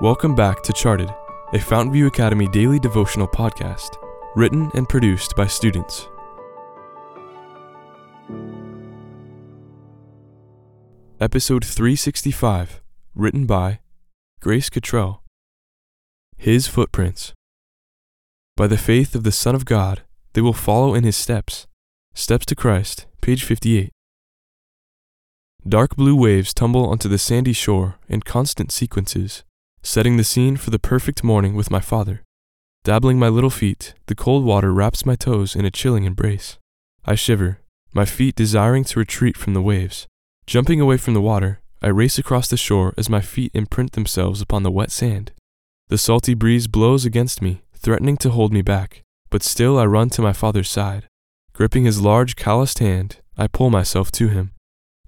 Welcome back to Charted, a Fountain View Academy daily devotional podcast, written and produced by students. Episode 365, written by Grace Cottrell. His Footprints. By the faith of the Son of God, they will follow in his steps. Steps to Christ, page 58. Dark blue waves tumble onto the sandy shore in constant sequences setting the scene for the perfect morning with my father. Dabbling my little feet, the cold water wraps my toes in a chilling embrace. I shiver, my feet desiring to retreat from the waves. Jumping away from the water, I race across the shore as my feet imprint themselves upon the wet sand. The salty breeze blows against me, threatening to hold me back, but still I run to my father's side. Gripping his large, calloused hand, I pull myself to him.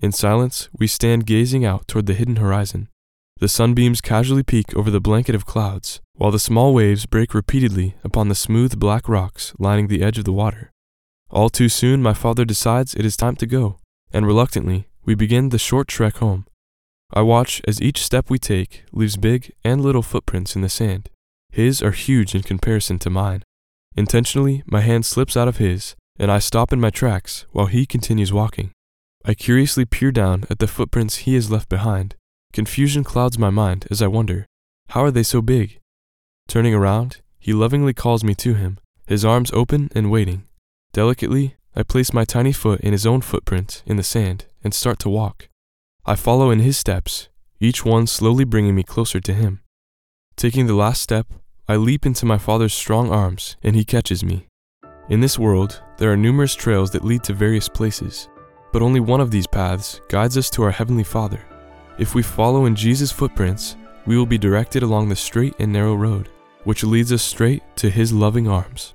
In silence, we stand gazing out toward the hidden horizon. The sunbeams casually peek over the blanket of clouds, while the small waves break repeatedly upon the smooth black rocks lining the edge of the water. All too soon, my father decides it is time to go, and reluctantly, we begin the short trek home. I watch as each step we take leaves big and little footprints in the sand. His are huge in comparison to mine. Intentionally, my hand slips out of his, and I stop in my tracks while he continues walking. I curiously peer down at the footprints he has left behind Confusion clouds my mind as I wonder, how are they so big? Turning around, he lovingly calls me to him, his arms open and waiting. Delicately, I place my tiny foot in his own footprint in the sand and start to walk. I follow in his steps, each one slowly bringing me closer to him. Taking the last step, I leap into my father's strong arms and he catches me. In this world, there are numerous trails that lead to various places, but only one of these paths guides us to our Heavenly Father. If we follow in Jesus' footprints, we will be directed along the straight and narrow road, which leads us straight to His loving arms.